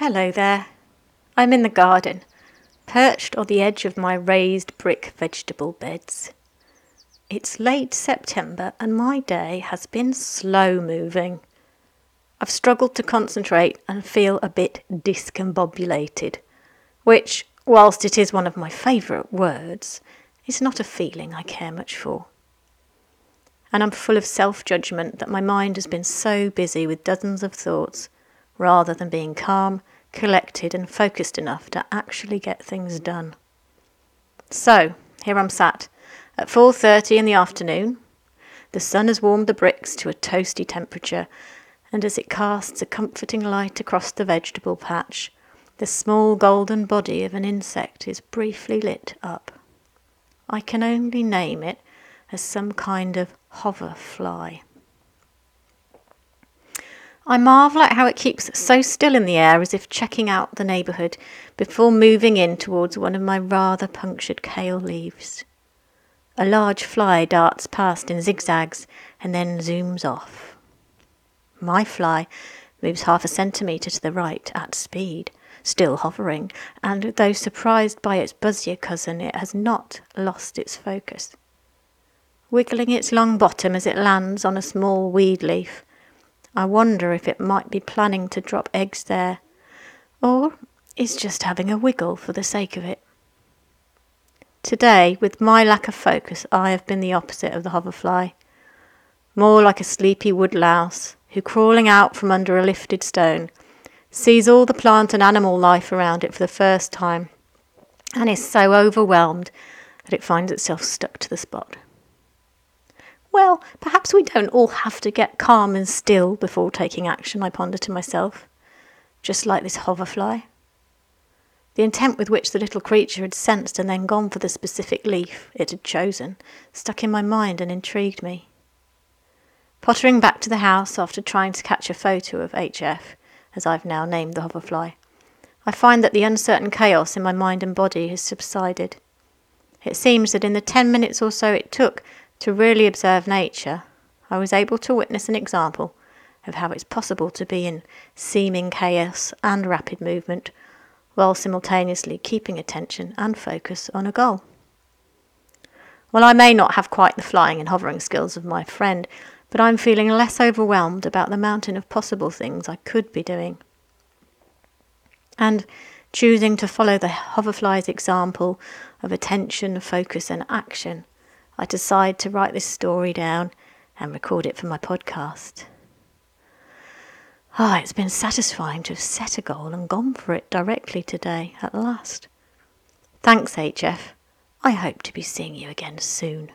Hello there. I'm in the garden, perched on the edge of my raised brick vegetable beds. It's late September and my day has been slow moving. I've struggled to concentrate and feel a bit discombobulated, which, whilst it is one of my favourite words, is not a feeling I care much for. And I'm full of self judgment that my mind has been so busy with dozens of thoughts rather than being calm, collected, and focused enough to actually get things done. So, here I'm sat at 4:30 in the afternoon. The sun has warmed the bricks to a toasty temperature, and as it casts a comforting light across the vegetable patch, the small golden body of an insect is briefly lit up. I can only name it as some kind of hover fly. I marvel at how it keeps so still in the air as if checking out the neighbourhood before moving in towards one of my rather punctured kale leaves. A large fly darts past in zigzags and then zooms off. My fly moves half a centimetre to the right at speed, still hovering, and though surprised by its buzzier cousin, it has not lost its focus. Wiggling its long bottom as it lands on a small weed leaf, I wonder if it might be planning to drop eggs there, or is just having a wiggle for the sake of it. Today, with my lack of focus, I have been the opposite of the hoverfly, more like a sleepy woodlouse who, crawling out from under a lifted stone, sees all the plant and animal life around it for the first time and is so overwhelmed that it finds itself stuck to the spot. Well, perhaps we don't all have to get calm and still before taking action, I ponder to myself, just like this hoverfly. The intent with which the little creature had sensed and then gone for the specific leaf it had chosen stuck in my mind and intrigued me. Pottering back to the house after trying to catch a photo of HF, as I've now named the hoverfly, I find that the uncertain chaos in my mind and body has subsided. It seems that in the ten minutes or so it took to really observe nature, I was able to witness an example of how it's possible to be in seeming chaos and rapid movement while simultaneously keeping attention and focus on a goal. Well, I may not have quite the flying and hovering skills of my friend, but I'm feeling less overwhelmed about the mountain of possible things I could be doing. And choosing to follow the hoverfly's example of attention, focus, and action I decide to write this story down and record it for my podcast. Ah, oh, it's been satisfying to have set a goal and gone for it directly today at last. Thanks, HF. I hope to be seeing you again soon.